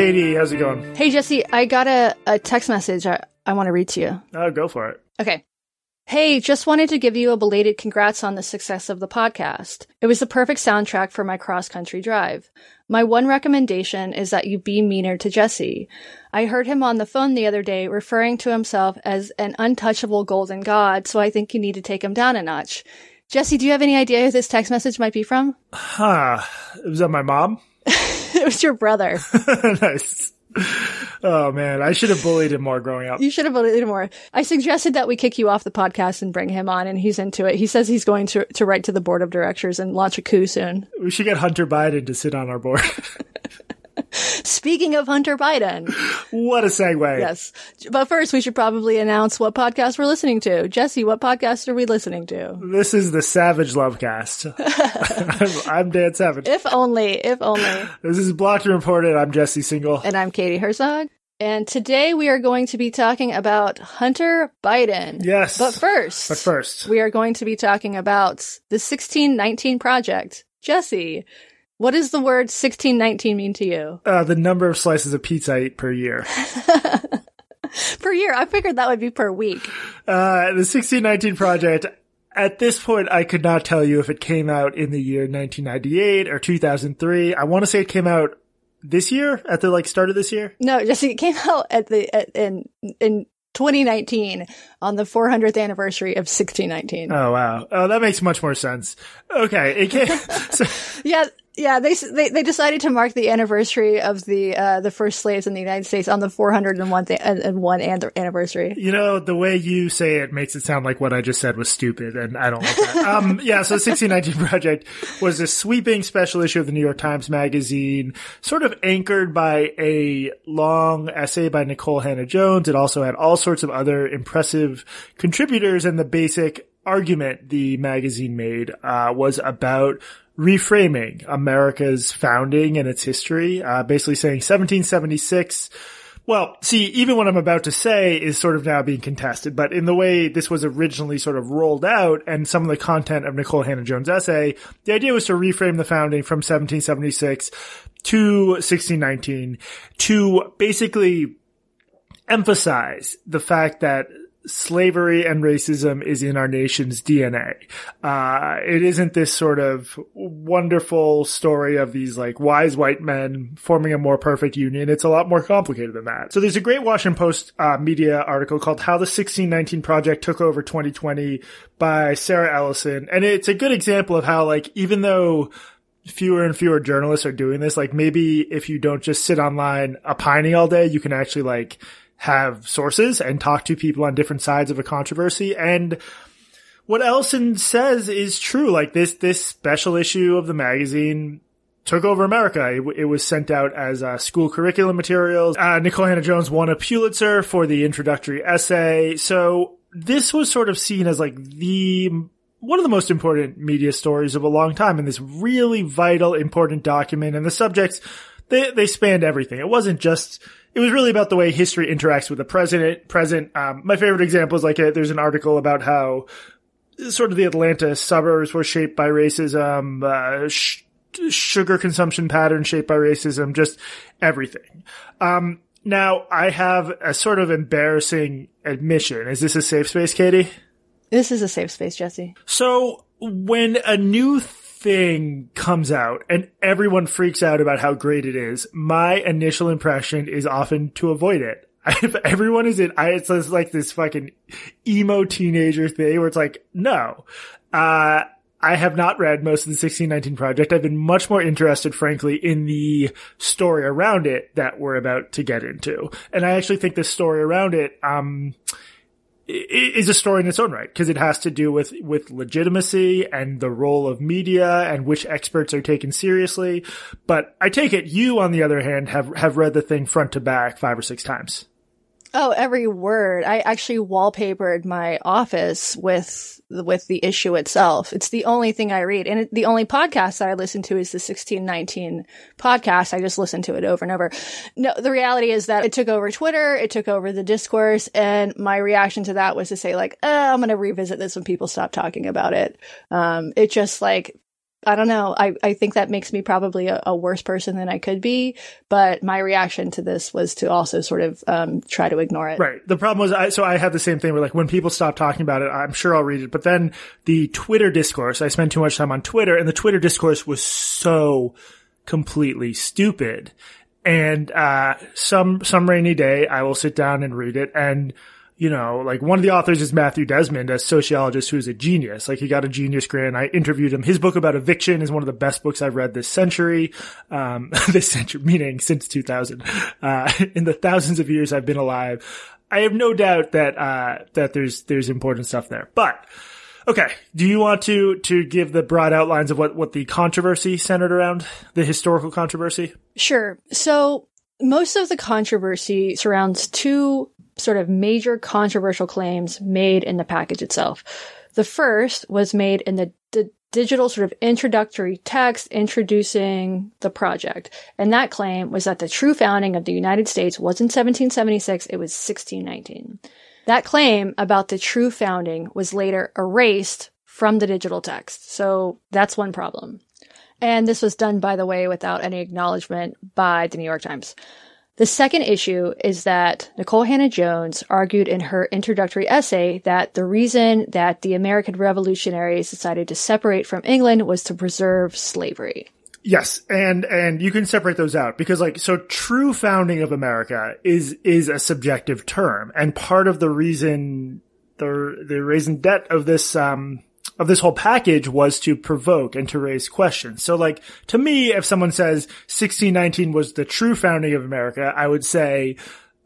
Katie, how's it going? Hey, Jesse, I got a, a text message I, I want to read to you. Oh, go for it. Okay. Hey, just wanted to give you a belated congrats on the success of the podcast. It was the perfect soundtrack for my cross country drive. My one recommendation is that you be meaner to Jesse. I heard him on the phone the other day referring to himself as an untouchable golden god, so I think you need to take him down a notch. Jesse, do you have any idea who this text message might be from? Huh. Was that my mom? it was your brother. nice. Oh man, I should have bullied him more growing up. You should have bullied him more. I suggested that we kick you off the podcast and bring him on, and he's into it. He says he's going to, to write to the board of directors and launch a coup soon. We should get Hunter Biden to sit on our board. Speaking of Hunter Biden. what a segue. Yes. But first, we should probably announce what podcast we're listening to. Jesse, what podcast are we listening to? This is the Savage Lovecast. I'm, I'm Dan Savage. If only, if only. This is Blocked and Reported. I'm Jesse Singal. And I'm Katie Herzog. And today we are going to be talking about Hunter Biden. Yes. But first. But first. We are going to be talking about the 1619 Project. Jesse, what does the word 1619 mean to you? Uh, the number of slices of pizza I eat per year. per year? I figured that would be per week. Uh, the 1619 Project, at this point, I could not tell you if it came out in the year 1998 or 2003. I want to say it came out this year at the like start of this year. No, Jesse, it came out at the at, in in 2019 on the 400th anniversary of 1619. Oh wow! Oh, that makes much more sense. Okay, it came. so, yeah, yeah. They, they they decided to mark the anniversary of the uh, the first slaves in the United States on the 401th and one anniversary. You know, the way you say it makes it sound like what I just said was stupid, and I don't like that. um, yeah. So, the 1619 Project was a sweeping special issue of the New York Times Magazine, sort of anchored by a long essay by Nikole Hannah Jones. It also had all sorts of other impressive contributors, and the basic argument the magazine made uh, was about reframing America's founding and its history, uh, basically saying 1776. Well, see, even what I'm about to say is sort of now being contested, but in the way this was originally sort of rolled out and some of the content of Nikole Hannah Jones' essay, the idea was to reframe the founding from 1776 to 1619 to basically emphasize the fact that slavery and racism is in our nation's DNA. Uh, it isn't this sort of wonderful story of these like wise white men forming a more perfect union. It's a lot more complicated than that. So there's a great Washington Post uh, media article called How the 1619 Project Took Over 2020 by Sarah Ellison. And it's a good example of how like, even though fewer and fewer journalists are doing this, like maybe if you don't just sit online opining all day, you can actually like have sources and talk to people on different sides of a controversy. And what Ellison says is true. Like this, this special issue of the magazine took over America. It, it was sent out as uh, school curriculum materials. Uh, Nikole Hannah Jones won a Pulitzer for the introductory essay. So this was sort of seen as like the one of the most important media stories of a long time and this really vital, important document and the subjects, they, they spanned everything. It wasn't just it was really about the way history interacts with the president. Present. Um, my favorite example is like a, there's an article about how sort of the Atlanta suburbs were shaped by racism, uh, sh- sugar consumption patterns shaped by racism, just everything. Um, now I have a sort of embarrassing admission. Is this a safe space, Katie? This is a safe space, Jesse. So when a new thing comes out and everyone freaks out about how great it is, my initial impression is often to avoid it. If everyone is in, I, it's like this fucking emo teenager thing where it's like, no, uh, I have not read most of the 1619 project. I've been much more interested, frankly, in the story around it that we're about to get into. And I actually think the story around it, um, is a story in its own right because it has to do with with legitimacy and the role of media and which experts are taken seriously. But I take it you, on the other hand, have have read the thing front to back five or six times. Oh, every word. I actually wallpapered my office with with the issue itself. It's the only thing I read. And the only podcast that I listen to is the 1619 podcast. I just listen to it over and over. No, the reality is that it took over Twitter. It took over the discourse. And my reaction to that was to say like, oh, I'm going to revisit this when people stop talking about it. Um, it just like I don't know. I, I think that makes me probably a, a, worse person than I could be. But my reaction to this was to also sort of um, try to ignore it. Right. The problem was, I, so I had the same thing where like when people stop talking about it, I'm sure I'll read it. But then the Twitter discourse, I spent too much time on Twitter, and the Twitter discourse was so completely stupid. And uh, some some rainy day, I will sit down and read it, and you know, like one of the authors is Matthew Desmond, a sociologist who's a genius. Like he got a genius grant. I interviewed him. His book about eviction is one of the best books I've read this century. Um, this century, meaning since 2000. Uh, in the thousands of years I've been alive, I have no doubt that, uh, that there's, there's important stuff there. But, okay. Do you want to, to give the broad outlines of what, what the controversy centered around? The historical controversy? Sure. So, most of the controversy surrounds two sort of major controversial claims made in the package itself. The first was made in the, the digital sort of introductory text introducing the project. And that claim was that the true founding of the United States was in 1776, it was 1619. That claim about the true founding was later erased from the digital text. So that's one problem. And this was done, by the way, without any acknowledgement by the New York Times. The second issue is that Nikole Hannah-Jones argued in her introductory essay that the reason that the American revolutionaries decided to separate from England was to preserve slavery. Yes, and and you can separate those out because like so true founding of America is is a subjective term and part of the reason the the raison d'etre of this um of this whole package was to provoke and to raise questions. So like, to me, if someone says 1619 was the true founding of America, I would say,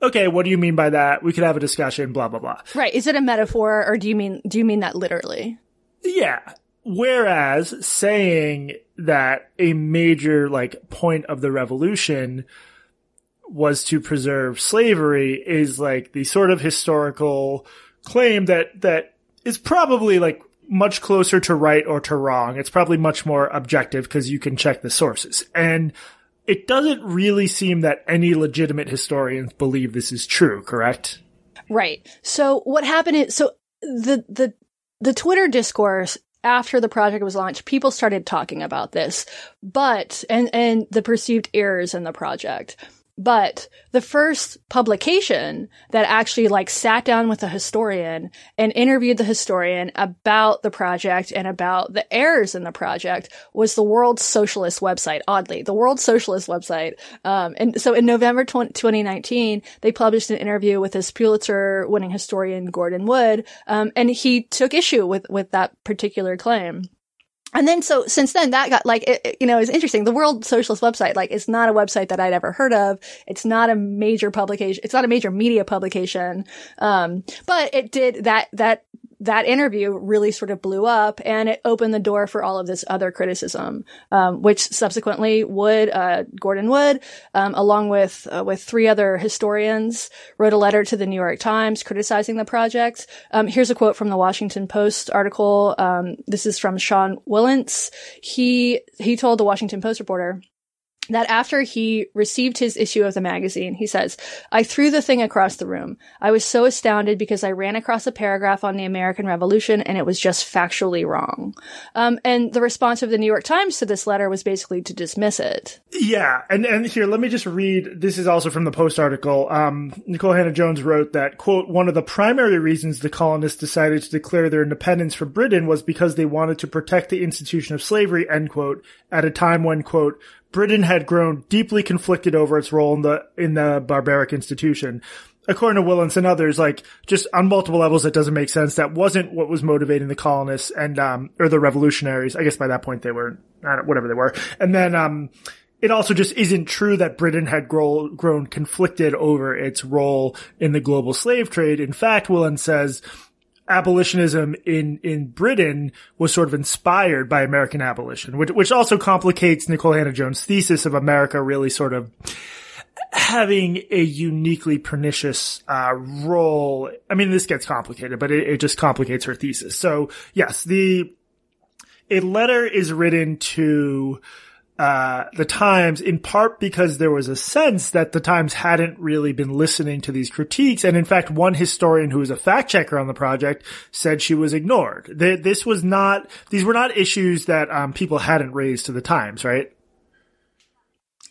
okay, what do you mean by that? We could have a discussion, blah, blah, blah. Right. Is it a metaphor or do you mean, do you mean that literally? Yeah. Whereas saying that a major like point of the revolution was to preserve slavery is like the sort of historical claim that, that is probably like much closer to right or to wrong. It's probably much more objective because you can check the sources. And it doesn't really seem that any legitimate historians believe this is true, correct? Right. So what happened is, so the, the, the Twitter discourse after the project was launched, people started talking about this, but, and, and the perceived errors in the project. But the first publication that actually like sat down with a historian and interviewed the historian about the project and about the errors in the project was the World Socialist website. Oddly, the World Socialist website. Um, and so in November 20, 2019, they published an interview with this Pulitzer winning historian Gordon Wood. Um, and he took issue with, with that particular claim. And then so since then that got like, it, you know, it's interesting. The World Socialist website, like, it's not a website that I'd ever heard of. It's not a major publication. It's not a major media publication. Um, but it did that, that that interview really sort of blew up and it opened the door for all of this other criticism, um, which subsequently Wood, uh, Gordon Wood, um, along with, uh, with three other historians wrote a letter to the New York Times criticizing the project. Um, here's a quote from the Washington Post article. Um, this is from Sean Wilentz. He, he told the Washington Post reporter, that after he received his issue of the magazine, he says, I threw the thing across the room. I was so astounded because I ran across a paragraph on the American Revolution and it was just factually wrong. Um, and the response of the New York Times to this letter was basically to dismiss it. Yeah. And, and here, let me just read. This is also from the Post article. Um, Nikole Hannah-Jones wrote that, quote, one of the primary reasons the colonists decided to declare their independence from Britain was because they wanted to protect the institution of slavery, end quote, at a time when, quote, Britain had grown deeply conflicted over its role in the in the barbaric institution. According to Wilentz and others, like just on multiple levels, that doesn't make sense. That wasn't what was motivating the colonists and um or the revolutionaries. I guess by that point they were whatever they were. And then um it also just isn't true that Britain had grow, grown conflicted over its role in the global slave trade. In fact, Wilentz says abolitionism in, in Britain was sort of inspired by American abolition, which, which also complicates Nikole Hannah-Jones' thesis of America really sort of having a uniquely pernicious uh, role. I mean, this gets complicated, but it, it just complicates her thesis. So yes, the a letter is written to uh, the Times in part because there was a sense that the Times hadn't really been listening to these critiques. And in fact, one historian who was a fact checker on the project said she was ignored. That this was not, these were not issues that um, people hadn't raised to the Times, right?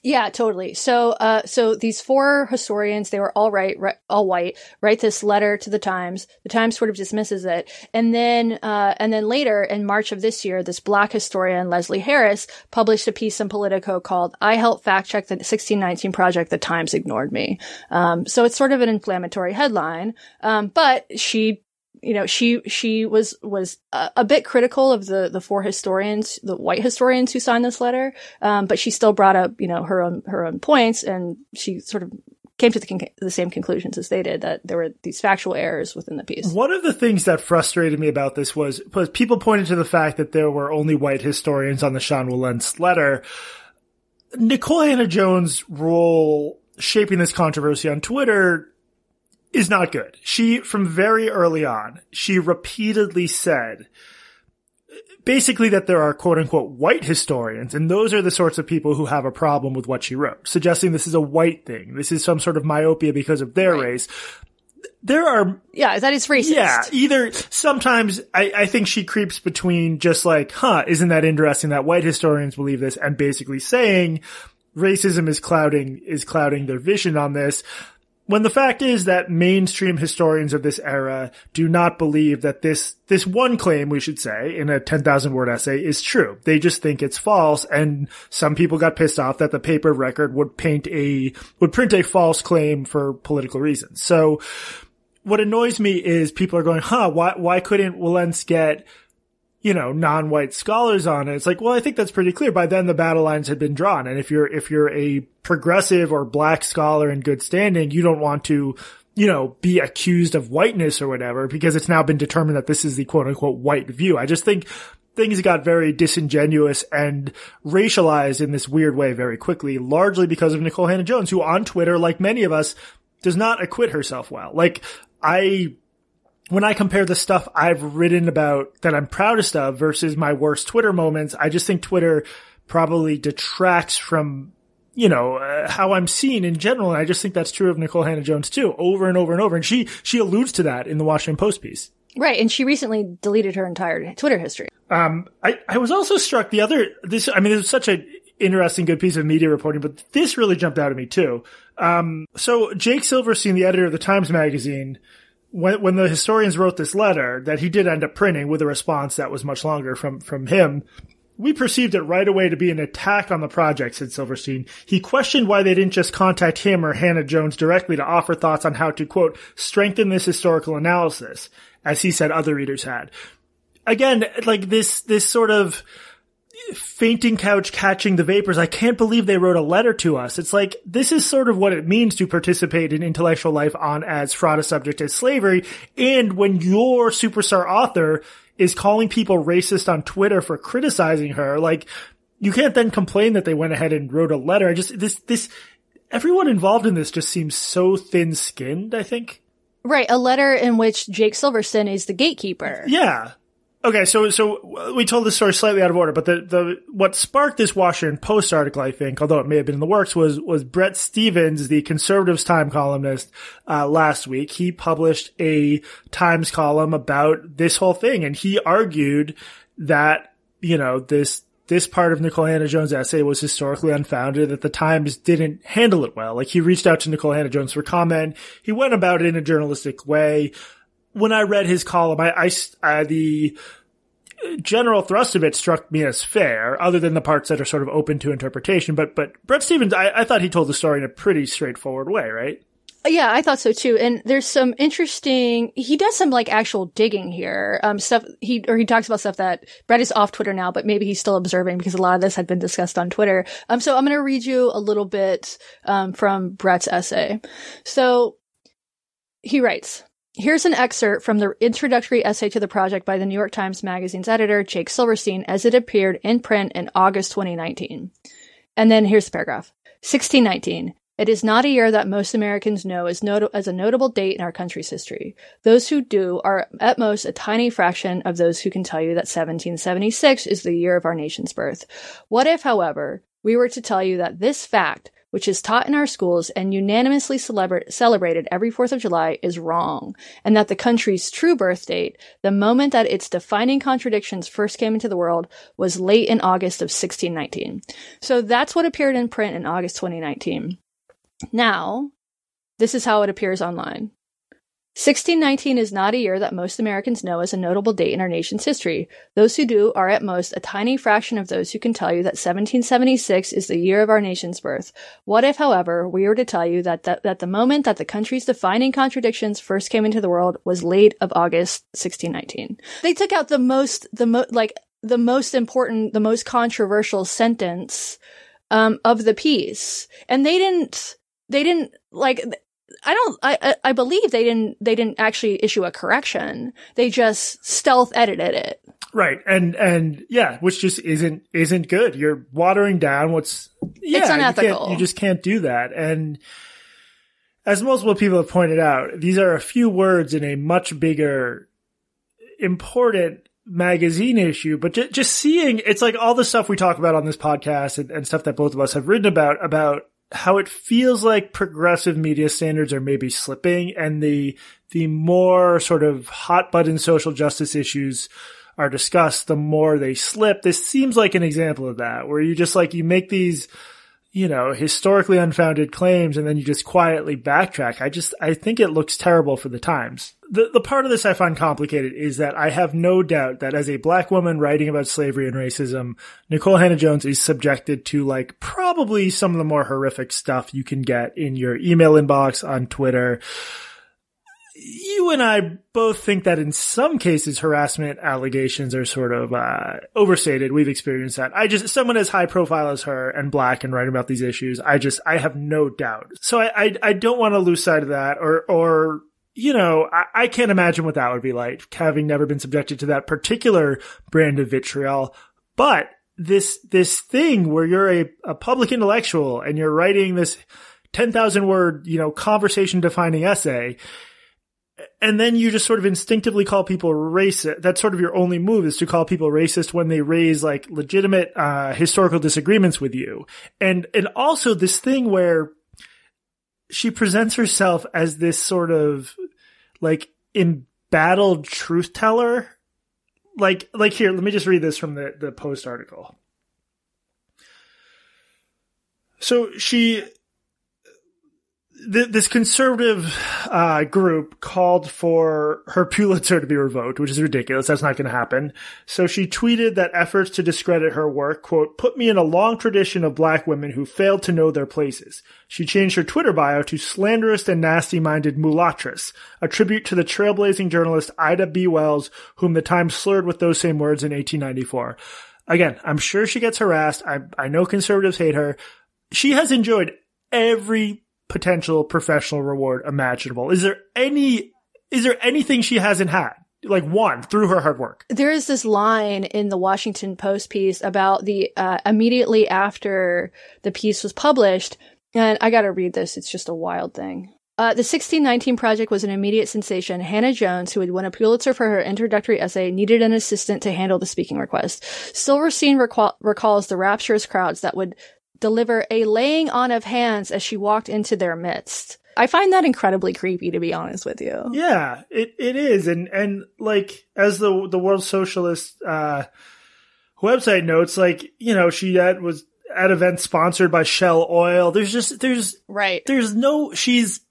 Yeah, totally. So, uh, so these four historians, they were all right, right, all white, write this letter to the Times. The Times sort of dismisses it. And then, uh, and then later in March of this year, this black historian, Leslie Harris, published a piece in Politico called, I helped fact check the 1619 project. The Times ignored me. Um, so it's sort of an inflammatory headline. Um, but she you know, she she was was a, a, bit critical of the the four historians, the white historians who signed this letter, um, but she still brought up you know her own her own points, and she sort of came to the, con- the same conclusions as they did that there were these factual errors within the piece. One of the things that frustrated me about this was, was people pointed to the fact that there were only white historians on the Sean Wilentz letter. Nikole Hannah-Jones' role shaping this controversy on Twitter is not good. She, from very early on, she repeatedly said, basically that there are quote unquote white historians, and those are the sorts of people who have a problem with what she wrote, suggesting this is a white thing. This is some sort of myopia because of their right. race. There are, yeah, that is racist. Yeah, either sometimes I, I think she creeps between just like, huh, isn't that interesting that white historians believe this and basically saying racism is clouding, is clouding their vision on this when the fact is that mainstream historians of this era do not believe that this, this one claim, we should say, in a 10,000 word essay is true. They just think it's false. And some people got pissed off that the paper record would paint a, would print a false claim for political reasons. So what annoys me is people are going, huh, why, why couldn't Wilentz get you know, non-white scholars on it. It's like, well, I think that's pretty clear. By then the battle lines had been drawn. And if you're, if you're a progressive or black scholar in good standing, you don't want to, you know, be accused of whiteness or whatever because it's now been determined that this is the quote unquote white view. I just think things got very disingenuous and racialized in this weird way very quickly, largely because of Nikole Hannah-Jones, who on Twitter, like many of us, does not acquit herself well. Like, I when I compare the stuff I've written about that I'm proudest of versus my worst Twitter moments, I just think Twitter probably detracts from, you know, uh, how I'm seen in general. And I just think that's true of Nikole Hannah-Jones too, over and over and over. And she, she alludes to that in the Washington Post piece. Right. And she recently deleted her entire Twitter history. Um, I, I was also struck the other, this, I mean, it was such an interesting, good piece of media reporting, but this really jumped out at me too. Um, so Jake Silverstein, the editor of the Times Magazine, when when the historians wrote this letter that he did end up printing with a response that was much longer from from him, we perceived it right away to be an attack on the project, said Silverstein. He questioned why they didn't just contact him or Hannah-Jones directly to offer thoughts on how to, quote, strengthen this historical analysis, as he said other readers had. Again, like this, this sort of, fainting couch catching the vapors. I can't believe they wrote a letter to us. It's like, this is sort of what it means to participate in intellectual life on as fraud a subject as slavery. And when your superstar author is calling people racist on Twitter for criticizing her, like, you can't then complain that they went ahead and wrote a letter. I just, this, this, everyone involved in this just seems so thin skinned, I think. Right. A letter in which Jake Silverstein is the gatekeeper. Yeah. Okay, so so we told this story slightly out of order, but the the what sparked this Washington Post article, I think, although it may have been in the works, was was Bret Stephens, the Conservatives Time columnist, uh, last week. He published a Times column about this whole thing, and he argued that you know this this part of Nikole Hannah-Jones' essay was historically unfounded, that the Times didn't handle it well. Like he reached out to Nikole Hannah-Jones for comment. He went about it in a journalistic way when I read his column, I, I, I, the general thrust of it struck me as fair, other than the parts that are sort of open to interpretation. But, but Bret Stephens, I, I thought he told the story in a pretty straightforward way, right? Yeah, I thought so too. And there's some interesting, he does some like actual digging here. Um, stuff he, or he talks about stuff that Bret is off Twitter now, but maybe he's still observing because a lot of this had been discussed on Twitter. Um, so I'm going to read you a little bit, um, from Bret's essay. So he writes, Here's an excerpt from the introductory essay to the project by the New York Times Magazine's editor, Jake Silverstein, as it appeared in print in August 2019. And then here's the paragraph. 1619. It is not a year that most Americans know as, not- as a notable date in our country's history. Those who do are at most a tiny fraction of those who can tell you that 1776 is the year of our nation's birth. What if, however, we were to tell you that this fact, which is taught in our schools and unanimously celebra- celebrated every 4th of July, is wrong, and that the country's true birth date, the moment that its defining contradictions first came into the world, was late in August of 1619. So that's what appeared in print in August 2019. Now, this is how it appears online. 1619 is not a year that most Americans know as a notable date in our nation's history. Those who do are at most a tiny fraction of those who can tell you that 1776 is the year of our nation's birth. What if, however, we were to tell you that, that, that the moment that the country's defining contradictions first came into the world was late of August 1619? They took out the most, the mo- like, the most important, the most controversial sentence, um, of the piece. And they didn't, they didn't, like, I don't. I I believe they didn't. They didn't actually issue a correction. They just stealth edited it. Right, and and yeah, which just isn't isn't good. You're watering down what's yeah. It's unethical. You, you just can't do that. And as multiple people have pointed out, these are a few words in a much bigger, important magazine issue. But just, just seeing, it's like all the stuff we talk about on this podcast and, and stuff that both of us have written about about how it feels like progressive media standards are maybe slipping and the the more sort of hot button social justice issues are discussed, the more they slip. This seems like an example of that, where you just like you make these you know, historically unfounded claims and then you just quietly backtrack. I just, I think it looks terrible for the times. The, the part of this I find complicated is that I have no doubt that as a black woman writing about slavery and racism, Nikole Hannah-Jones is subjected to like probably some of the more horrific stuff you can get in your email inbox on Twitter you and I both think that in some cases harassment allegations are sort of uh, overstated. We've experienced that. I just someone as high profile as her and black and writing about these issues. I just I have no doubt. So I I, I don't want to lose sight of that or or you know, I, I, can't imagine what that would be like, having never been subjected to that particular brand of vitriol. But this, this thing where you're a, a public intellectual and you're writing this 10,000 word, you know, conversation defining essay, and then you just sort of instinctively call people racist. That's sort of your only move is to call people racist when they raise like legitimate uh, historical disagreements with you. And and also this thing where she presents herself as this sort of like embattled truth teller. Like like here, let me just read this from the the post article. So she this conservative uh, group called for her Pulitzer to be revoked, which is ridiculous. That's not going to happen. So she tweeted that efforts to discredit her work, quote, put me in a long tradition of black women who failed to know their places. She changed her Twitter bio to slanderous and nasty-minded mulatress, a tribute to the trailblazing journalist Ida B. Wells, whom the Times slurred with those same words in 1894. Again, I'm sure she gets harassed. I, I know conservatives hate her. She has enjoyed every potential professional reward imaginable. Is there any, is there anything she hasn't had? Like one through her hard work. There is this line in the Washington Post piece about the, uh, immediately after the piece was published. And I gotta read this. It's just a wild thing. Uh, the 1619 project was an immediate sensation. Hannah-Jones, who had won a Pulitzer for her introductory essay, needed an assistant to handle the speaking request. Silverstein recall- recalls the rapturous crowds that would deliver a laying on of hands as she walked into their midst. I find that incredibly creepy, to be honest with you. Yeah, it, it is. And, and like, as the, the World Socialist, uh, website notes, like, you know, she had, was at events sponsored by Shell Oil. There's just, there's, right. There's no, she's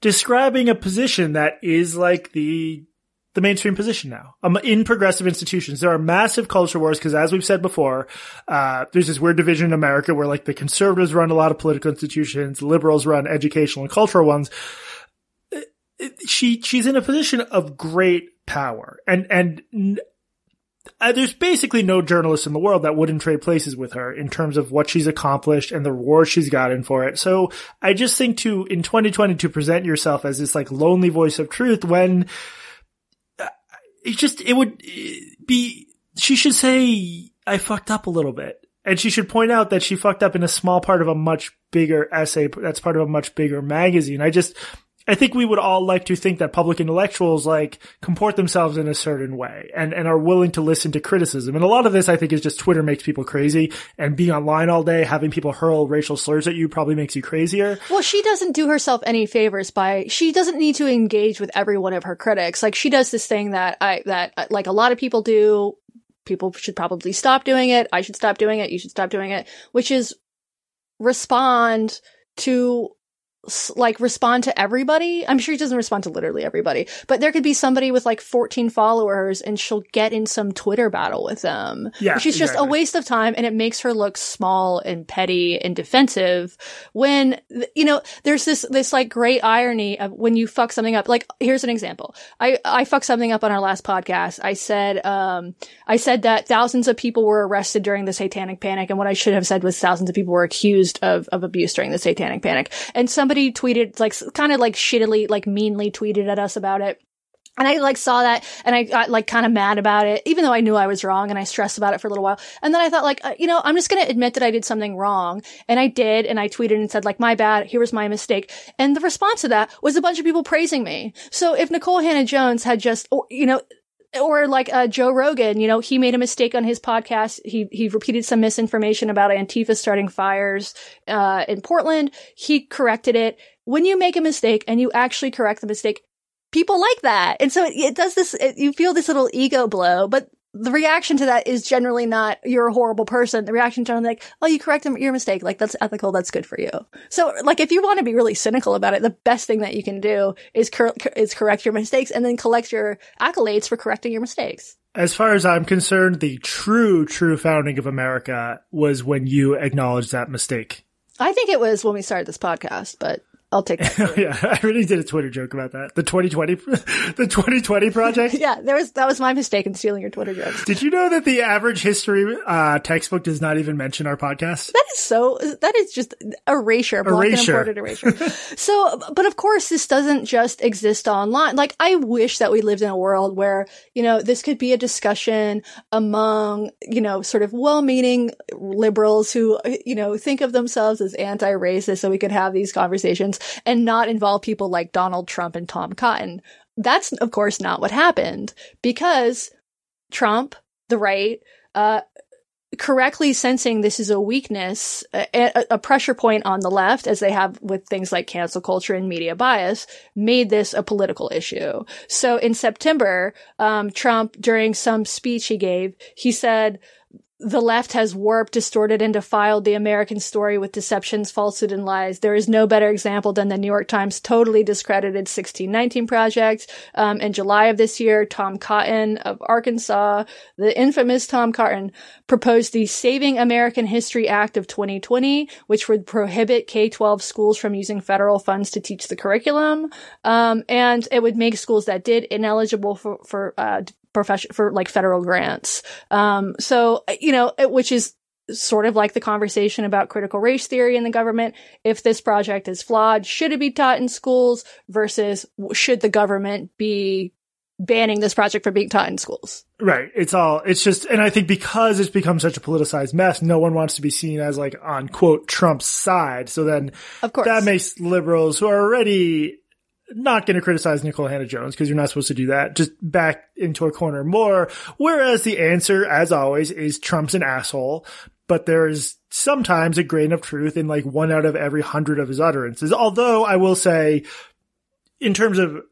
describing a position that is like the the mainstream position now um, in progressive institutions. There are massive culture wars because, as we've said before, uh, there's this weird division in America where like the conservatives run a lot of political institutions, liberals run educational and cultural ones. She she's in a position of great power, and and uh, there's basically no journalist in the world that wouldn't trade places with her in terms of what she's accomplished and the reward she's gotten for it. So I just think to in 2020 to present yourself as this like lonely voice of truth when it just, it would eh, be, she should say, I fucked up a little bit. And she should point out that she fucked up in a small part of a much bigger essay that's part of a much bigger magazine. I just, I think we would all like to think that public intellectuals like comport themselves in a certain way and, and are willing to listen to criticism. And a lot of this I think is just Twitter makes people crazy and being online all day, having people hurl racial slurs at you probably makes you crazier. Well, she doesn't do herself any favors by, she doesn't need to engage with every one of her critics. Like she does this thing that I, that uh, like a lot of people do. People should probably stop doing it. I should stop doing it. You should stop doing it, which is respond to like respond to everybody. I'm sure he doesn't respond to literally everybody, but there could be somebody with like 14 followers and she'll get in some Twitter battle with them. Yeah. She's just exactly. a waste of time and it makes her look small and petty and defensive when, you know, there's this, this like great irony of when you fuck something up. Like, here's an example. I, I fucked something up on our last podcast. I said, um, I said that thousands of people were arrested during the satanic panic. And what I should have said was thousands of people were accused of, of abuse during the satanic panic. And somebody tweeted, like, kind of like shittily, like meanly tweeted at us about it. And I like saw that and I got like kind of mad about it, even though I knew I was wrong and I stressed about it for a little while. And then I thought like, uh, you know, I'm just going to admit that I did something wrong. And I did. And I tweeted and said like, my bad. Here was my mistake. And the response to that was a bunch of people praising me. So if Nikole Hannah Jones had just, or, you know, or like uh, Joe Rogan, you know, he made a mistake on his podcast. He he repeated some misinformation about Antifa starting fires uh, in Portland. He corrected it. When you make a mistake and you actually correct the mistake, people like that, and so it, it does this. It, you feel this little ego blow, but the reaction to that is generally not "you're a horrible person." The reaction generally like, "Oh, you correct your mistake. Like that's ethical. That's good for you." So, like, if you want to be really cynical about it, the best thing that you can do is cor- is correct your mistakes and then collect your accolades for correcting your mistakes. As far as I'm concerned, the true, true founding of America was when you acknowledged that mistake. I think it was when we started this podcast, but I'll take that. yeah, I really did a Twitter joke about that. The 2020, the 2020 project. yeah, there was that was my mistake in stealing your Twitter jokes. Did you know that the average history uh, textbook does not even mention our podcast? That is so. That is just erasure, Erasure. imported erasure. so, but of course, this doesn't just exist online. Like, I wish that we lived in a world where you know this could be a discussion among you know sort of well-meaning liberals who you know think of themselves as anti-racist, so we could have these conversations and not involve people like Donald Trump and Tom Cotton. That's of course not what happened because Trump, the right, uh, correctly sensing this is a weakness, a, a, pressure point on the left, as they have with things like cancel culture and media bias, made this a political issue. So in September, um, Trump, during some speech he gave, he said, the left has warped, distorted, and defiled the American story with deceptions, falsehood, and lies. There is no better example than the New York Times totally discredited 1619 project. Um, in July of this year, Tom Cotton of Arkansas, the infamous Tom Cotton, proposed the Saving American History Act of 2020, which would prohibit K-12 schools from using federal funds to teach the curriculum. Um, and it would make schools that did ineligible for, for, uh, profession for like federal grants. Um, so, you know, which is sort of like the conversation about critical race theory in the government. If this project is flawed, should it be taught in schools versus should the government be banning this project from being taught in schools? Right. It's all, it's just, and I think because it's become such a politicized mess, no one wants to be seen as like on quote Trump's side. So then of course that makes liberals who are already not going to criticize Nikole Hannah Jones because you're not supposed to do that. Just back into a corner more. Whereas the answer, as always, is Trump's an asshole, but there is sometimes a grain of truth in like one out of every hundred of his utterances. Although I will say, in terms of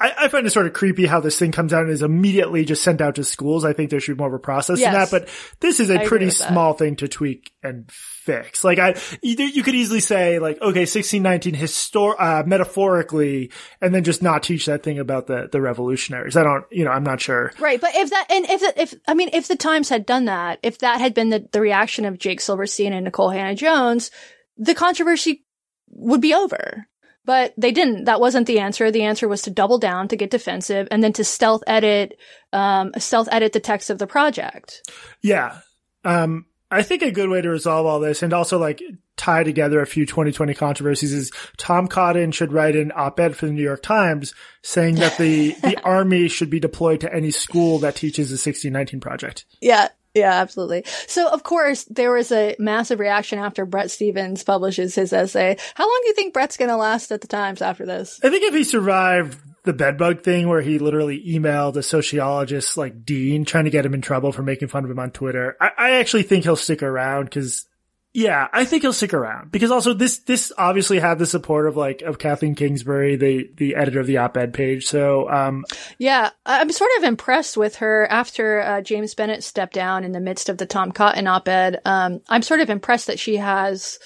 I, I, find it sort of creepy how this thing comes out and is immediately just sent out to schools. I think there should be more of a process yes. in that, but this is a I pretty small thing to tweak and fix. Like I, you could easily say like, okay, 1619 histor, uh, metaphorically, and then just not teach that thing about the, the revolutionaries. I don't, you know, I'm not sure. Right. But if that, and if, if, I mean, if the Times had done that, if that had been the, the reaction of Jake Silverstein and Nikole Hannah Jones, the controversy would be over. But they didn't. That wasn't the answer. The answer was to double down, to get defensive, and then to stealth edit, um, stealth edit the text of the project. Yeah. Um, I think a good way to resolve all this and also like tie together a few 2020 controversies is Tom Cotton should write an op-ed for the New York Times saying that the, the army should be deployed to any school that teaches the 1619 project. Yeah. Yeah, absolutely. So, of course, there was a massive reaction after Bret Stephens publishes his essay. How long do you think Bret's going to last at the Times after this? I think if he survived the bedbug thing where he literally emailed a sociologist like Dean trying to get him in trouble for making fun of him on Twitter, I, I actually think he'll stick around because yeah, I think he'll stick around because also this this obviously had the support of like of Kathleen Kingsbury, the the editor of the op-ed page. So um yeah, I'm sort of impressed with her after uh, James Bennet stepped down in the midst of the Tom Cotton op-ed. Um, I'm sort of impressed that she has.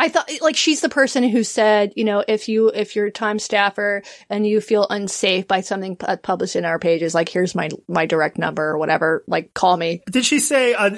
I thought like she's the person who said, you know, if you if you're a time staffer and you feel unsafe by something p- published in our pages, like here's my my direct number or whatever, like call me. Did she say? Uh,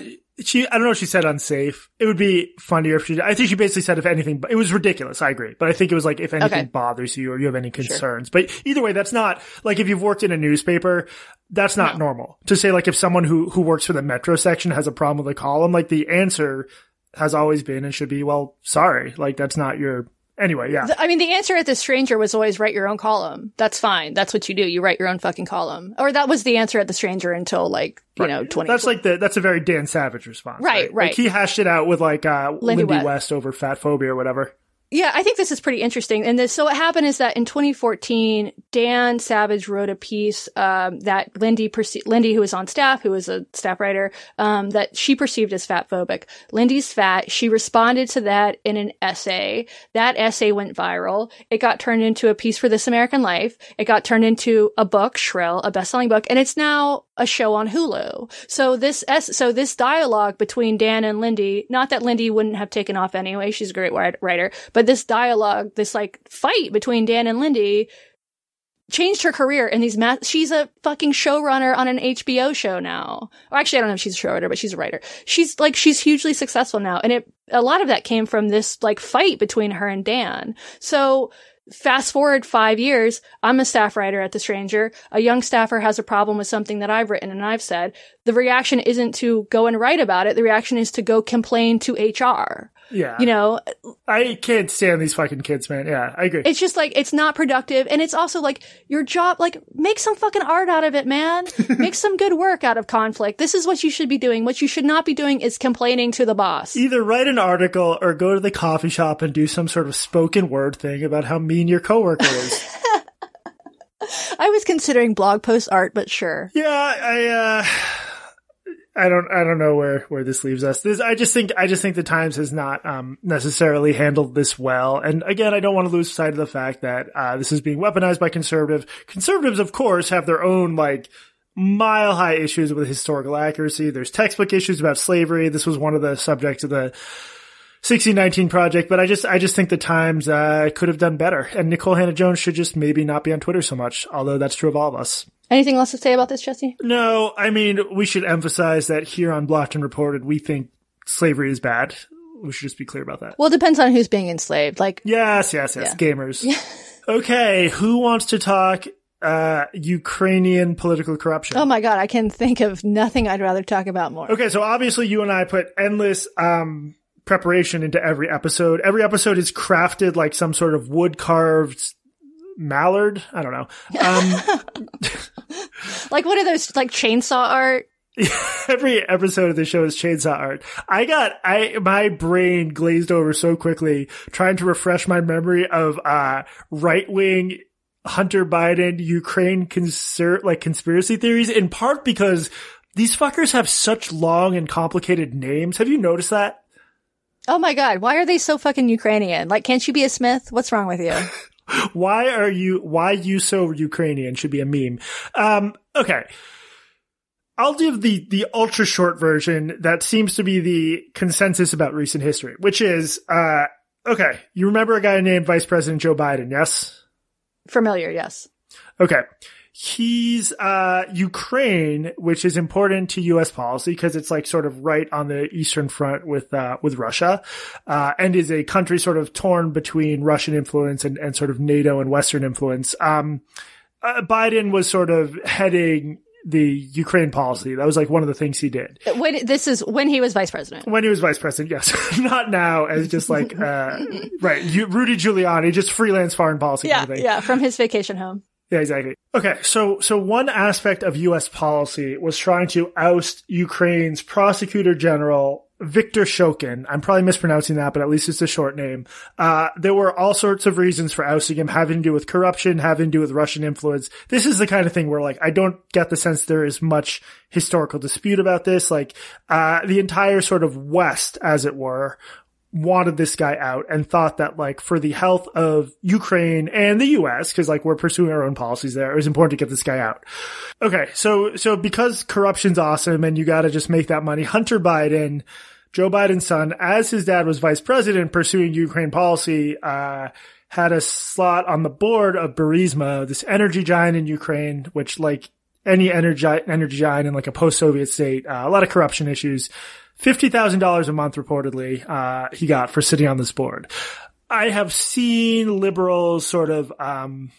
she I don't know if she said unsafe. It would be funnier if she. I think she basically said if anything. It was ridiculous. I agree, but I think it was like if anything Okay. bothers you or you have any concerns. But either way, that's not like if you've worked in a newspaper. That's not normal to say. Like if someone who who works for the metro section has a problem with a column, like the answer has always been and should be, well, sorry. Like that's not your. Anyway, yeah. I mean, the answer at the stranger was always write your own column. That's fine. That's what you do. You write your own fucking column. Or that was the answer at the stranger until like, you know, 20. That's like the that's a very Dan Savage response, Right, Like right. he hashed it out with like uh, Lindy, Lindy West. West. over fat phobia or whatever. Yeah, I think this is pretty interesting. And this, so what happened is that in 2014, Dan Savage wrote a piece um, that Lindy perce- Lindy, who was on staff, who was a staff writer, um, that she perceived as fat phobic. Lindy's fat. She responded to that in an essay. That essay went viral. It got turned into a piece for This American Life. It got turned into a book, Shrill, a best-selling book, and it's now a show on Hulu. So this es- so this dialogue between Dan and Lindy, not that Lindy wouldn't have taken off anyway, she's a great writer, but this dialogue, this like fight between Dan and Lindy changed her career in these math. she's a fucking showrunner on an HBO show now. Or actually I don't know if she's a showrunner, but she's a writer. She's like she's hugely successful now and it a lot of that came from this like fight between her and Dan. So fast forward five years, I'm a staff writer at The Stranger. A young staffer has a problem with something that I've written and I've said. The reaction isn't to go and write about it. The reaction is to go complain to HR. Yeah, You know, I can't stand these fucking kids, man. Yeah, I agree. it's just like, it's not productive. And it's also like your job, like make some fucking art out of it, man. make some good work out of conflict. This is what you should be doing. What you should not be doing is complaining to the boss. Either write an article or go to the coffee shop and do some sort of spoken word thing about how mean your coworker is. I was considering blog post art, but sure. yeah, I uh I don't I don't know where where this leaves us. This I just think I just think the Times has not um necessarily handled this well. And again, I don't want to lose sight of the fact that uh this is being weaponized by conservative conservatives of course have their own like mile high issues with historical accuracy. There's textbook issues about slavery. This was one of the subjects of the 1619 project, but I just, I just think the Times, uh, could have done better. And Nikole Hannah Jones should just maybe not be on Twitter so much, although that's true of all of us. Anything else to say about this, Jesse? No, I mean, we should emphasize that here on Blocked and Reported, we think slavery is bad. We should just be clear about that. Well, it depends on who's being enslaved. Like, Yes, yes, yes, gamers. okay, who wants to talk, uh, Ukrainian political corruption? oh my God, I can think of nothing I'd rather talk about more. Okay, so obviously you and I put endless um preparation into every episode. Every episode is crafted like some sort of wood carved mallard. I don't know. Um Like, what are those, like chainsaw art? every episode of the show is chainsaw art. I got I my brain glazed over so quickly trying to refresh my memory of uh right wing Hunter Biden Ukraine concert like conspiracy theories in part because these fuckers have such long and complicated names. Have you noticed that? Oh my God, why are they so fucking Ukrainian? Like, can't you be a Smith? What's wrong with you? Why are you, why you so Ukrainian should be a meme. Um, okay. I'll give the, the ultra short version that seems to be the consensus about recent history, which is, uh, okay. You remember a guy named Vice President Joe Biden, yes? Familiar, yes. Okay. He's, uh, Ukraine, which is important to U.S. policy because it's like sort of right on the Eastern front with, uh, with Russia, uh, and is a country sort of torn between Russian influence and, and sort of NATO and Western influence. Um, uh, Biden was sort of heading the Ukraine policy. That was like one of the things he did When, this is when he was vice president. when he was vice president. Yes. Not now as just like, uh, right. You, Rudy Giuliani, just freelance foreign policy Yeah, kind of thing. yeah, from his vacation home. Yeah, exactly. Okay, so so one aspect of U.S. policy was trying to oust Ukraine's prosecutor general Victor Shokin. I'm probably mispronouncing that, but at least it's a short name. Uh, there were all sorts of reasons for ousting him, having to do with corruption, having to do with Russian influence. This is the kind of thing where, like, I don't get the sense there is much historical dispute about this. Like, uh, the entire sort of West, as it were, wanted this guy out and thought that like for the health of Ukraine and the US, cause like we're pursuing our own policies there, it was important to get this guy out. Okay. So, so because corruption's awesome and you gotta just make that money, Hunter Biden, Joe Biden's son, as his dad was vice president pursuing Ukraine policy, uh, had a slot on the board of Burisma, this energy giant in Ukraine, which like any energy, energy giant in like a post-Soviet state, uh, a lot of corruption issues. $50,000 a month reportedly, uh, he got for sitting on this board. I have seen liberals sort of, um,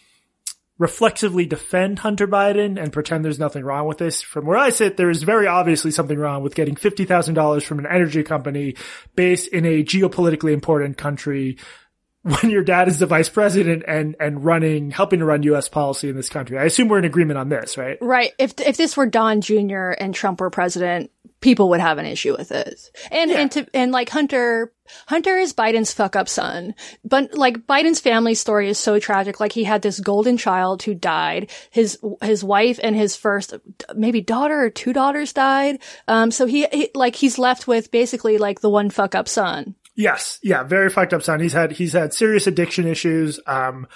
reflexively defend Hunter Biden and pretend there's nothing wrong with this. From where I sit, there is very obviously something wrong with getting $50,000 from an energy company based in a geopolitically important country when your dad is the vice president and and running helping to run US policy in this country. I assume we're in agreement on this, right? Right. If if this were Don Jr. and Trump were president, people would have an issue with this. And Yeah. and to and like Hunter Hunter is Biden's fuck up son. But like Biden's family story is so tragic. Like he had this golden child who died. His his wife and his first maybe daughter or two daughters died. Um so he, he like he's left with basically like the one fuck up son. Yes. Yeah. Very fucked up son. He's had, he's had serious addiction issues. Um,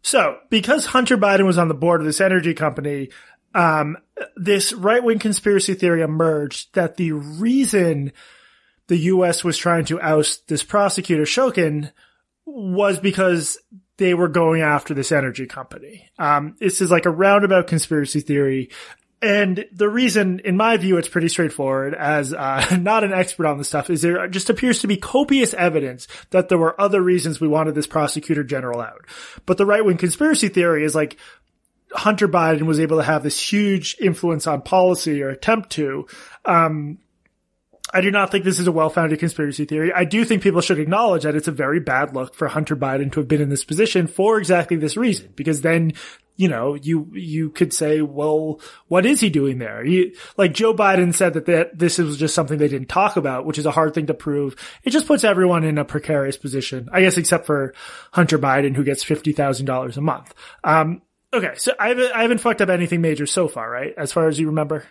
so because Hunter Biden was on the board of this energy company, um, this right wing conspiracy theory emerged that the reason the U.S. was trying to oust this prosecutor Shokin was because they were going after this energy company. Um, this is like a roundabout conspiracy theory. And the reason, in my view, it's pretty straightforward as, uh, not an expert on this stuff is there just appears to be copious evidence that there were other reasons we wanted this prosecutor general out. But the right wing conspiracy theory is like, Hunter Biden was able to have this huge influence on policy or attempt to, um, I do not think this is a well-founded conspiracy theory. I do think people should acknowledge that it's a very bad look for Hunter Biden to have been in this position for exactly this reason, because then, you know, you, you could say, well, what is he doing there? He, like Joe Biden said that, that this was just something they didn't talk about, which is a hard thing to prove. It just puts everyone in a precarious position, I guess, except for Hunter Biden, who gets $50,000 a month. Um, okay. So I haven't, I haven't fucked up anything major so far, right? As far as you remember?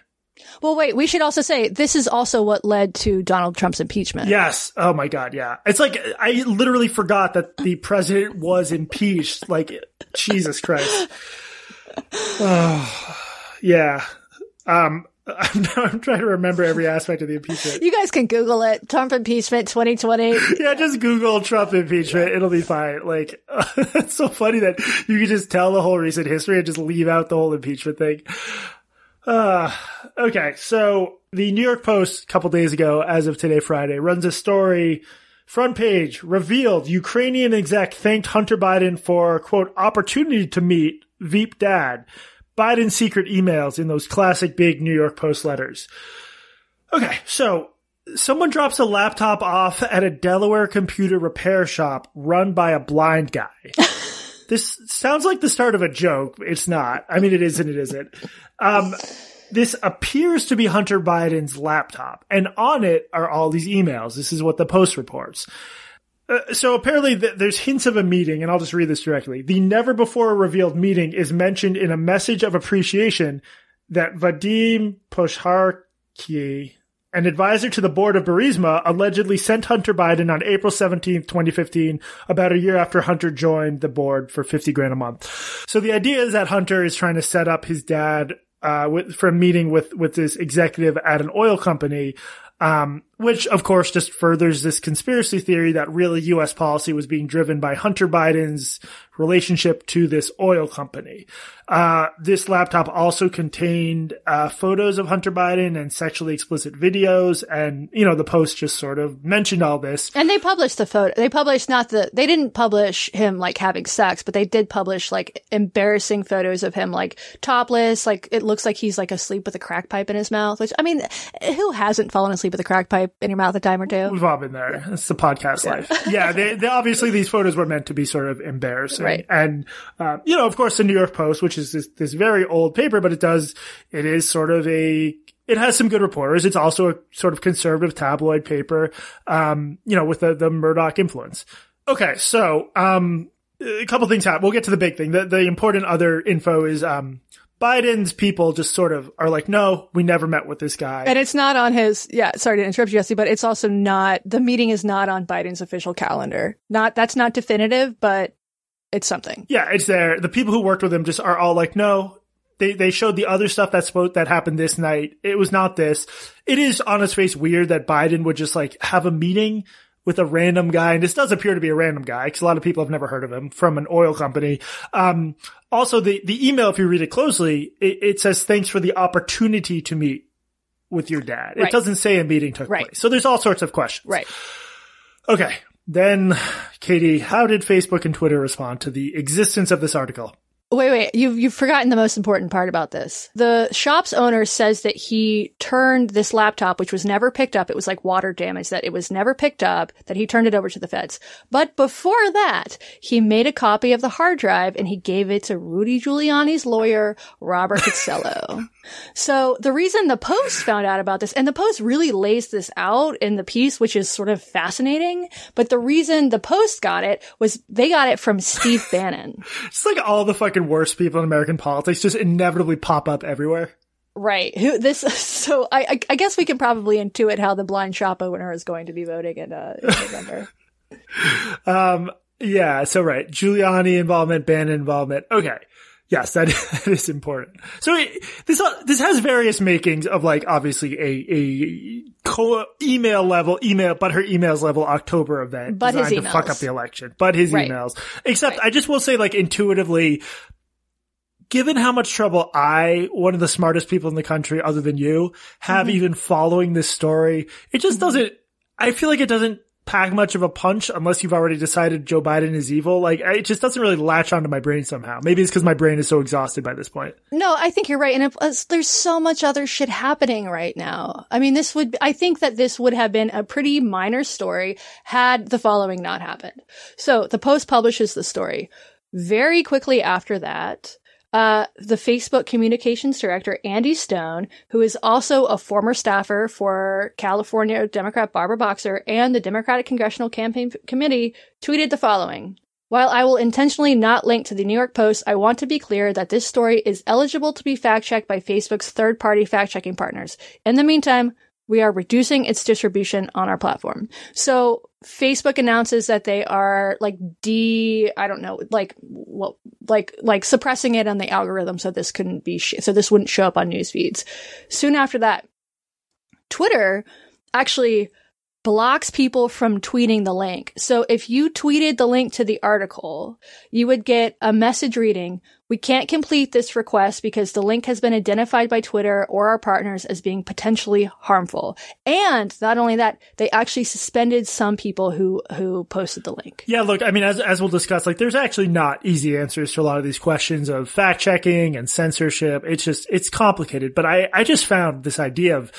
Well, wait, we should also say this is also what led to Donald Trump's impeachment. Yes. Oh my God. Yeah. It's like I literally forgot that the president was impeached. Like Jesus Christ. Oh, yeah. Um, I'm, I'm trying to remember every aspect of the impeachment. You guys can Google it. Trump impeachment 2020. Yeah, just Google Trump impeachment. It'll be fine. Like, it's so funny that you can just tell the whole recent history and just leave out the whole impeachment thing. Uh, okay. So the New York Post a couple days ago, as of today, Friday, runs a story. Front page revealed Ukrainian exec thanked Hunter Biden for quote opportunity to meet Veep dad. Biden's secret emails in those classic big New York Post letters. Okay. So someone drops a laptop off at a Delaware computer repair shop run by a blind guy. this sounds like the start of a joke. It's not. I mean, it is and it isn't. Um, this appears to be Hunter Biden's laptop, and on it are all these emails. This is what the Post reports. Uh, so apparently th- there's hints of a meeting, and I'll just read this directly. The never before revealed meeting is mentioned in a message of appreciation that Vadym Pozharskyi, an advisor to the board of Burisma, allegedly sent Hunter Biden on April 17th, 2015, about a year after Hunter joined the board for 50 grand a month. So the idea is that Hunter is trying to set up his dad uh, with, for a meeting with, with this executive at an oil company, um, which of course just furthers this conspiracy theory that really U.S. policy was being driven by Hunter Biden's relationship to this oil company. Uh, this laptop also contained, uh, photos of Hunter Biden and sexually explicit videos. And, you know, the post just sort of mentioned all this. And they published the photo. They published not the, they didn't publish him like having sex, but they did publish like embarrassing photos of him like topless. Like it looks like he's like asleep with a crack pipe in his mouth, which I mean, who hasn't fallen asleep with a crack pipe in your mouth a time or two. We've all been there. It's the podcast yeah. life. Yeah, they, they, obviously these photos were meant to be sort of embarrassing, right? And uh, you know, of course, the New York Post, which is this, this very old paper, but it does it is sort of a it has some good reporters. It's also a sort of conservative tabloid paper, um, you know, with the the Murdoch influence. Okay, so um, a couple things happen. We'll get to the big thing. The the important other info is um, Biden's people just sort of are like, no, we never met with this guy. And it's not on his, yeah, sorry to interrupt you, Jesse, but it's also not, the meeting is not on Biden's official calendar. Not, that's not definitive, but it's something. Yeah, it's there. The people who worked with him just are all like, no, they, they showed the other stuff that's supposed, that happened this night. It was not this. It is on its face weird that Biden would just like have a meeting with a random guy, and this does appear to be a random guy because a lot of people have never heard of him from an oil company. Um, also, the the email, if you read it closely, it, it says thanks for the opportunity to meet with your dad. Right. It doesn't say a meeting took right. place. So there's all sorts of questions. Right. Okay. Then, Katie, how did Facebook and Twitter respond to the existence of this article? Wait, wait. You've, you've forgotten the most important part about this. The shop's owner says that he turned this laptop, which was never picked up. It was like water damage that it was never picked up, that he turned it over to the feds. But before that, he made a copy of the hard drive and he gave it to Rudy Giuliani's lawyer, Robert Costello. so the reason the Post found out about this, and the Post really lays this out in the piece, which is sort of fascinating. But the reason the Post got it was they got it from Steve Bannon. it's like all the fucking worst people in American politics just inevitably pop up everywhere. Right. Who this? So I, I guess we can probably intuit how the blind shop owner is going to be voting in, uh, in November. um. Yeah. So right. Giuliani involvement, Bannon involvement. Okay. Yes, that, that is important. So it, this uh, this has various makings of like obviously a a co- email level email, but her emails level October event but designed to fuck up the election. But his right. emails, except right. I just will say like intuitively, given how much trouble I, one of the smartest people in the country, other than you, have mm-hmm. even following this story, it just mm-hmm. doesn't. I feel like it doesn't pack much of a punch unless you've already decided Joe Biden is evil. Like it just doesn't really latch onto my brain somehow. Maybe it's because my brain is so exhausted by this point. No, I think you're right. And there's so much other shit happening right now. I mean, this would, I think that this would have been a pretty minor story had the following not happened. So the Post publishes the story. Very quickly after that, uh, the Facebook communications director, Andy Stone, who is also a former staffer for California Democrat Barbara Boxer and the Democratic Congressional Campaign Committee, tweeted the following. While I will intentionally not link to the New York Post, I want to be clear that this story is eligible to be fact checked by Facebook's third party fact checking partners. In the meantime, we are reducing its distribution on our platform. So Facebook announces that they are like de, I don't know, like, well, like, like suppressing it on the algorithm so this couldn't be, sh- so this wouldn't show up on news feeds. Soon after that, Twitter actually blocks people from tweeting the link. So if you tweeted the link to the article, you would get a message reading, we can't complete this request because the link has been identified by Twitter or our partners as being potentially harmful. And not only that, they actually suspended some people who, who posted the link. Yeah, look, I mean, as, as we'll discuss, like there's actually not easy answers to a lot of these questions of fact checking and censorship. It's just, it's complicated. But I, I just found this idea of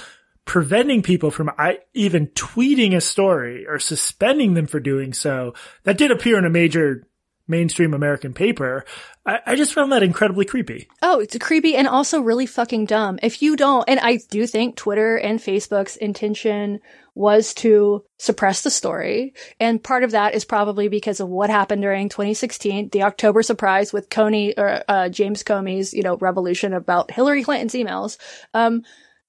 preventing people from even tweeting a story or suspending them for doing so. That did appear in a major mainstream American paper. I, I, just found that incredibly creepy. Oh, it's creepy and also really fucking dumb. If you don't, and I do think Twitter and Facebook's intention was to suppress the story. And part of that is probably because of what happened during 2016, the October surprise with Coney or uh, James Comey's, you know, revolution about Hillary Clinton's emails. Um,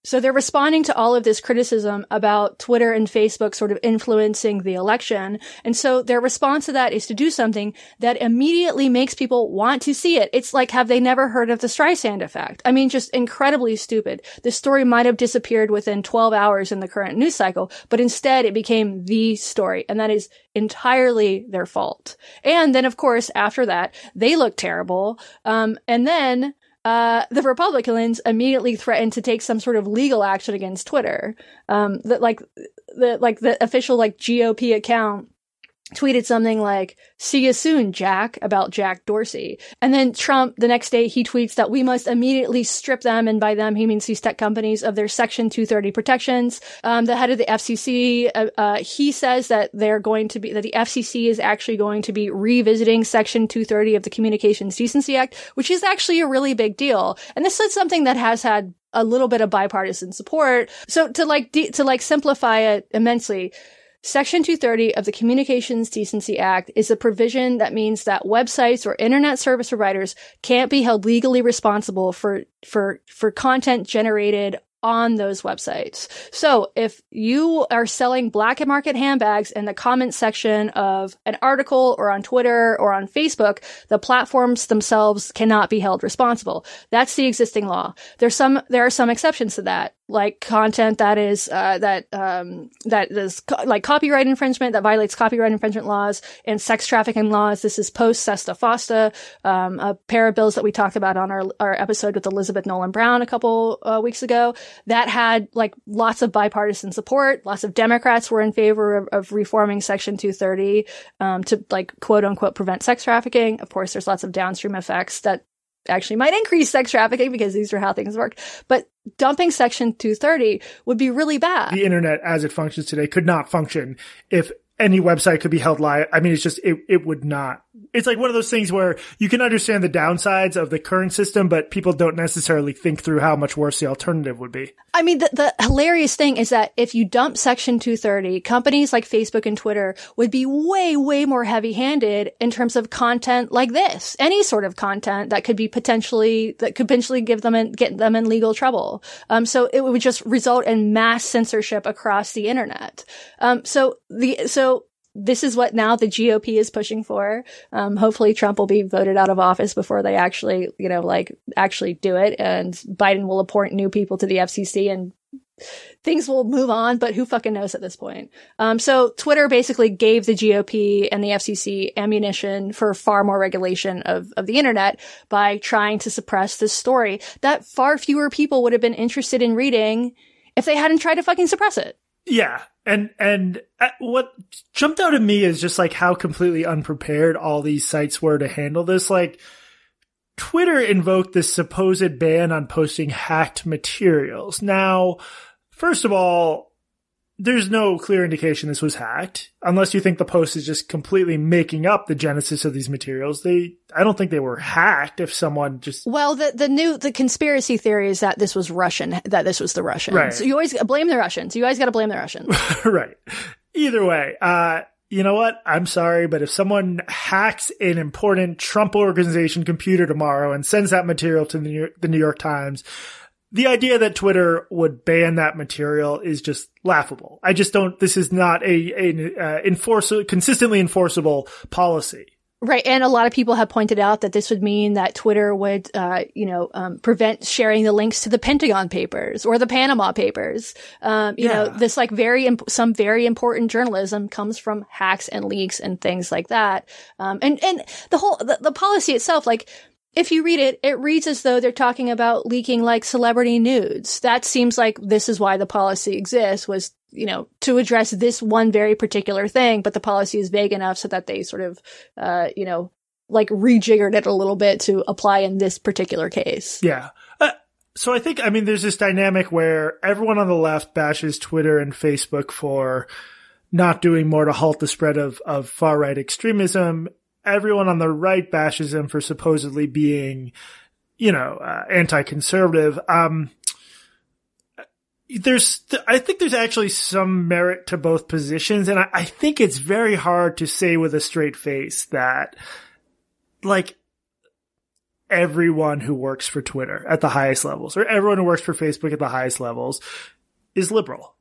so they're responding to all of this criticism about Twitter and Facebook sort of influencing the election. And so their response to that is to do something that immediately makes people want to see it. It's like, have they never heard of the Streisand effect? I mean, just incredibly stupid. The story might have disappeared within 12 hours in the current news cycle, but instead it became the story. And that is entirely their fault. And then, of course, after that, they look terrible. Um, and then uh, the Republicans immediately threatened to take some sort of legal action against Twitter. Um, that like the like the official like GOP account tweeted something like, see you soon, Jack, about Jack Dorsey. And then Trump, the next day, he tweets that we must immediately strip them, and by them, he means these tech companies, of their Section 230 protections. Um, the head of the FCC, uh, uh, he says that they're going to be, that the FCC is actually going to be revisiting Section 230 of the Communications Decency Act, which is actually a really big deal. And this is something that has had a little bit of bipartisan support. So to like, de- to like simplify it immensely, Section 230 of the Communications Decency Act is a provision that means that websites or internet service providers can't be held legally responsible for, for, for content generated on those websites. So if you are selling black market handbags in the comment section of an article or on Twitter or on Facebook, the platforms themselves cannot be held responsible. That's the existing law. There's some, there are some exceptions to that like content that is uh, that um, that is co- like copyright infringement that violates copyright infringement laws and sex trafficking laws. This is post SESTA FOSTA, um, a pair of bills that we talked about on our our episode with Elizabeth Nolan Brown a couple uh, weeks ago. That had like lots of bipartisan support. Lots of Democrats were in favor of, of reforming Section 230 um, to like quote unquote prevent sex trafficking. Of course, there's lots of downstream effects that actually might increase sex trafficking because these are how things work. But dumping section 230 would be really bad. The internet as it functions today could not function if any website could be held live. I mean, it's just, it, it would not. It's like one of those things where you can understand the downsides of the current system, but people don't necessarily think through how much worse the alternative would be. I mean, the, the hilarious thing is that if you dump section 230, companies like Facebook and Twitter would be way, way more heavy handed in terms of content like this. Any sort of content that could be potentially, that could potentially give them and get them in legal trouble. Um, so it would just result in mass censorship across the internet. Um, so the, so this is what now the GOP is pushing for. Um, hopefully Trump will be voted out of office before they actually, you know, like actually do it and Biden will appoint new people to the FCC and things will move on, but who fucking knows at this point? Um, so Twitter basically gave the GOP and the FCC ammunition for far more regulation of, of the internet by trying to suppress this story that far fewer people would have been interested in reading if they hadn't tried to fucking suppress it. Yeah. And, and uh, what jumped out at me is just like how completely unprepared all these sites were to handle this. Like, Twitter invoked this supposed ban on posting hacked materials. Now, first of all, there's no clear indication this was hacked, unless you think the post is just completely making up the genesis of these materials. They, I don't think they were hacked if someone just. Well, the, the new, the conspiracy theory is that this was Russian, that this was the Russians. Right. So you always blame the Russians. You always got to blame the Russians. right. Either way, uh, you know what? I'm sorry, but if someone hacks an important Trump organization computer tomorrow and sends that material to the New York, the New York Times, the idea that Twitter would ban that material is just laughable. I just don't, this is not a, a, uh, enforce, consistently enforceable policy. Right, and a lot of people have pointed out that this would mean that Twitter would, uh, you know, um, prevent sharing the links to the Pentagon Papers or the Panama Papers. Um, you Yeah. know, this like very imp- some very important journalism comes from hacks and leaks and things like that. Um, and and the whole the, the policy itself, like if you read it, it reads as though they're talking about leaking like celebrity nudes. That seems like this is why the policy exists was, you know, to address this one very particular thing, but the policy is vague enough so that they sort of, uh, you know, like rejiggered it a little bit to apply in this particular case. Yeah. Uh, so I think, I mean, there's this dynamic where everyone on the left bashes Twitter and Facebook for not doing more to halt the spread of, of far right extremism. Everyone on the right bashes them for supposedly being, you know, uh, anti-conservative. Um, there's, I think there's actually some merit to both positions. And I, I think it's very hard to say with a straight face that like everyone who works for Twitter at the highest levels or everyone who works for Facebook at the highest levels is liberal.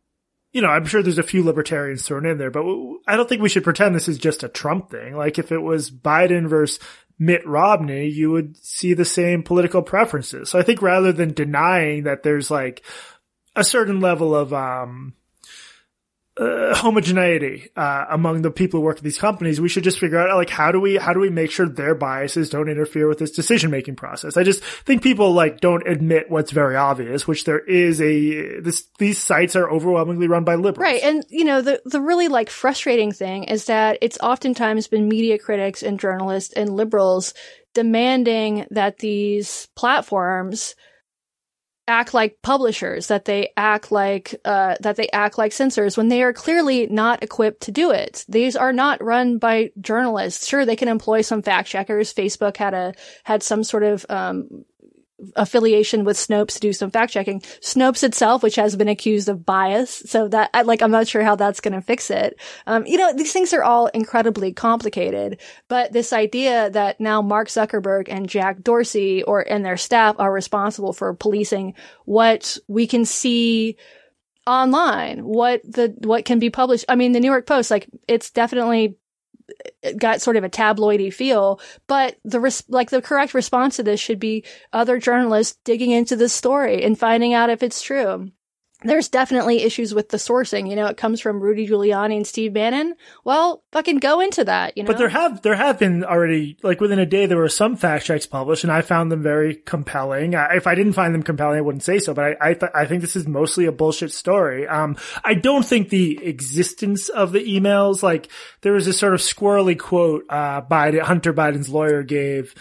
You know, I'm sure there's a few libertarians thrown in there, but I don't think we should pretend this is just a Trump thing. Like if it was Biden versus Mitt Romney, you would see the same political preferences. So I think rather than denying that there's like a certain level of, um, uh, homogeneity uh, among the people who work at these companies. We should just figure out like how do we how do we make sure their biases don't interfere with this decision making process. I just think people like don't admit what's very obvious, which there is a this these sites are overwhelmingly run by liberals. Right. And you know, the the really like frustrating thing is that it's oftentimes been media critics and journalists and liberals demanding that these platforms act like publishers, that they act like uh, that they act like censors when they are clearly not equipped to do it. These are not run by journalists. Sure, they can employ some fact checkers. Facebook had a had some sort of um, affiliation with Snopes to do some fact checking. Snopes itself, which has been accused of bias. So that, I, like, I'm not sure how that's going to fix it. Um, you know, these things are all incredibly complicated, but this idea that now Mark Zuckerberg and Jack Dorsey or, and their staff are responsible for policing what we can see online, what the, what can be published. I mean, the New York Post, like, it's definitely got sort of a tabloidy feel, but the res- like the correct response to this should be other journalists digging into this story and finding out if it's true there's definitely issues with the sourcing. You know, it comes from Rudy Giuliani and Steve Bannon. Well, fucking go into that, you know. But there have there have been already like within a day there were some fact checks published, and I found them very compelling. Uh, if I didn't find them compelling, I wouldn't say so. But I I, th- I think this is mostly a bullshit story. Um, I don't think the existence of the emails like there was this sort of squirrely quote uh Biden Hunter Biden's lawyer gave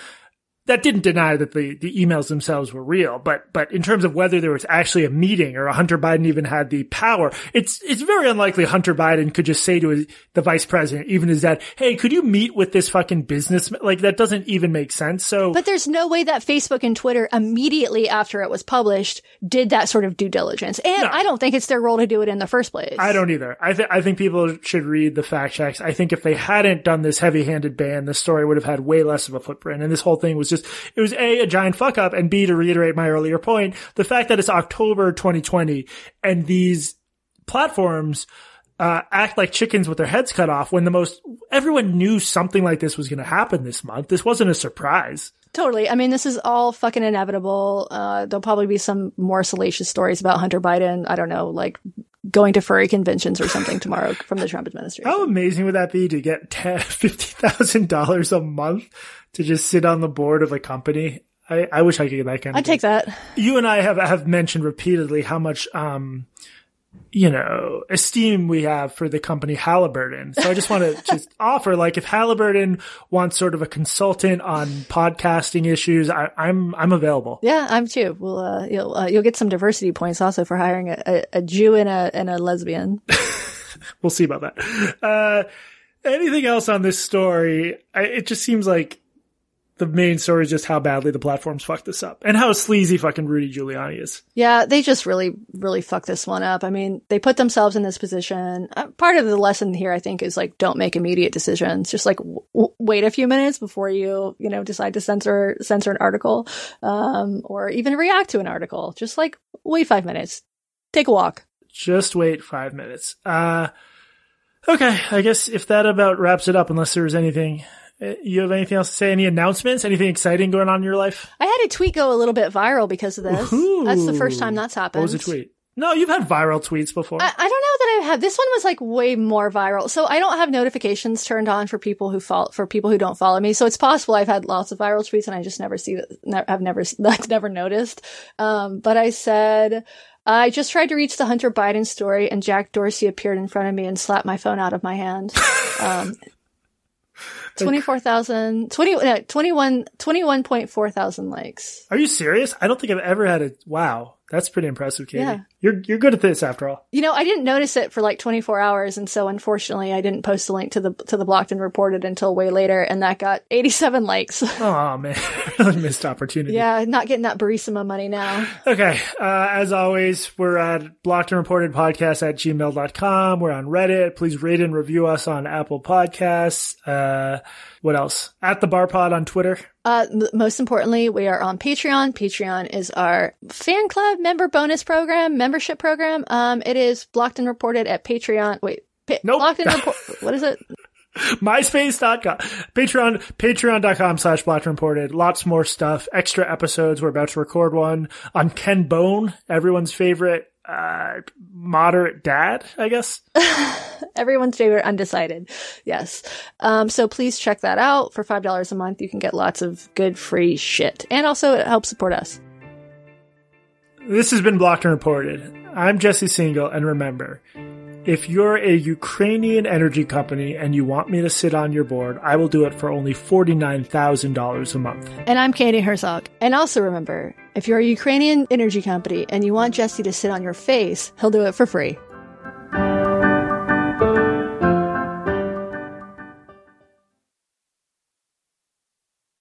that didn't deny that the, the emails themselves were real, but, but in terms of whether there was actually a meeting or Hunter Biden even had the power, it's, it's very unlikely Hunter Biden could just say to his, the vice president, even his dad, hey, could you meet with this fucking business? Like that doesn't even make sense. So. But there's no way that Facebook and Twitter immediately after it was published did that sort of due diligence. And no. I don't think it's their role to do it in the first place. I don't either. I think, I think people should read the fact checks. I think if they hadn't done this heavy handed ban, the story would have had way less of a footprint. And this whole thing was just, it was A, a giant fuck up, and B, to reiterate my earlier point, the fact that it's October 2020 and these platforms uh, act like chickens with their heads cut off when the most everyone knew something like this was going to happen this month. This wasn't a surprise. Totally. I mean, this is all fucking inevitable. Uh, there'll probably be some more salacious stories about Hunter Biden. I don't know, like going to furry conventions or something tomorrow from the Trump administration. How amazing would that be to get $50,000 a month to just sit on the board of a company? I, I wish I could get that kind of I'd take that. You and I have, have mentioned repeatedly how much, um, you know, esteem we have for the company Halliburton. So I just want to just offer, like, if Halliburton wants sort of a consultant on podcasting issues, I, am I'm, I'm available. Yeah, I'm too. Well, uh, you'll uh, you'll get some diversity points also for hiring a, a, a Jew and a and a lesbian. we'll see about that. Uh, anything else on this story? I, it just seems like the main story is just how badly the platforms fucked this up and how sleazy fucking Rudy Giuliani is. Yeah, they just really, really fucked this one up. I mean, they put themselves in this position. Uh, part of the lesson here, I think, is like, don't make immediate decisions. Just like w- wait a few minutes before you, you know, decide to censor, censor an article, um, or even react to an article. Just like wait five minutes. Take a walk. Just wait five minutes. Uh, okay. I guess if that about wraps it up, unless there was anything you have anything else to say? Any announcements? Anything exciting going on in your life? I had a tweet go a little bit viral because of this. Ooh. That's the first time that's happened. What was the tweet? No, you've had viral tweets before. I, I, don't know that I've. This one was like way more viral. So I don't have notifications turned on for people who follow, for people who don't follow me. So it's possible I've had lots of viral tweets and I just never see that. I've never, like, never noticed. Um, but I said, I just tried to reach the Hunter Biden story and Jack Dorsey appeared in front of me and slapped my phone out of my hand. Um, 24,000, 20, no, 21, 21.4 thousand likes. Are you serious? I don't think I've ever had a, wow. That's pretty impressive, Katie. Yeah. You're, you're good at this after all. You know, I didn't notice it for like 24 hours. And so unfortunately I didn't post a link to the, to the blocked and reported until way later. And that got 87 likes. oh man. really missed opportunity. Yeah. Not getting that Burisma money now. Okay. Uh, as always, we're at blocked and reported podcast at gmail.com. We're on Reddit. Please rate and review us on Apple podcasts. Uh, what else? At the bar pod on Twitter. Uh, most importantly, we are on Patreon. Patreon is our fan club member bonus program, membership program. Um, it is blocked and reported at Patreon. Wait, pa- nope. blocked and report. what is it? MySpace.com, Patreon, Patreon.com slash blocked and reported. Lots more stuff, extra episodes. We're about to record one on Ken Bone, everyone's favorite uh, moderate dad, I guess. Everyone's favorite undecided. Yes. Um, so please check that out. For $5 a month, you can get lots of good free shit. And also it helps support us. This has been Blocked and Reported. I'm Jesse Singal, and remember, if you're a Ukrainian energy company and you want me to sit on your board, I will do it for only $49,000 a month. And I'm Katie Herzog. And also remember, if you're a Ukrainian energy company and you want Jesse to sit on your face, he'll do it for free.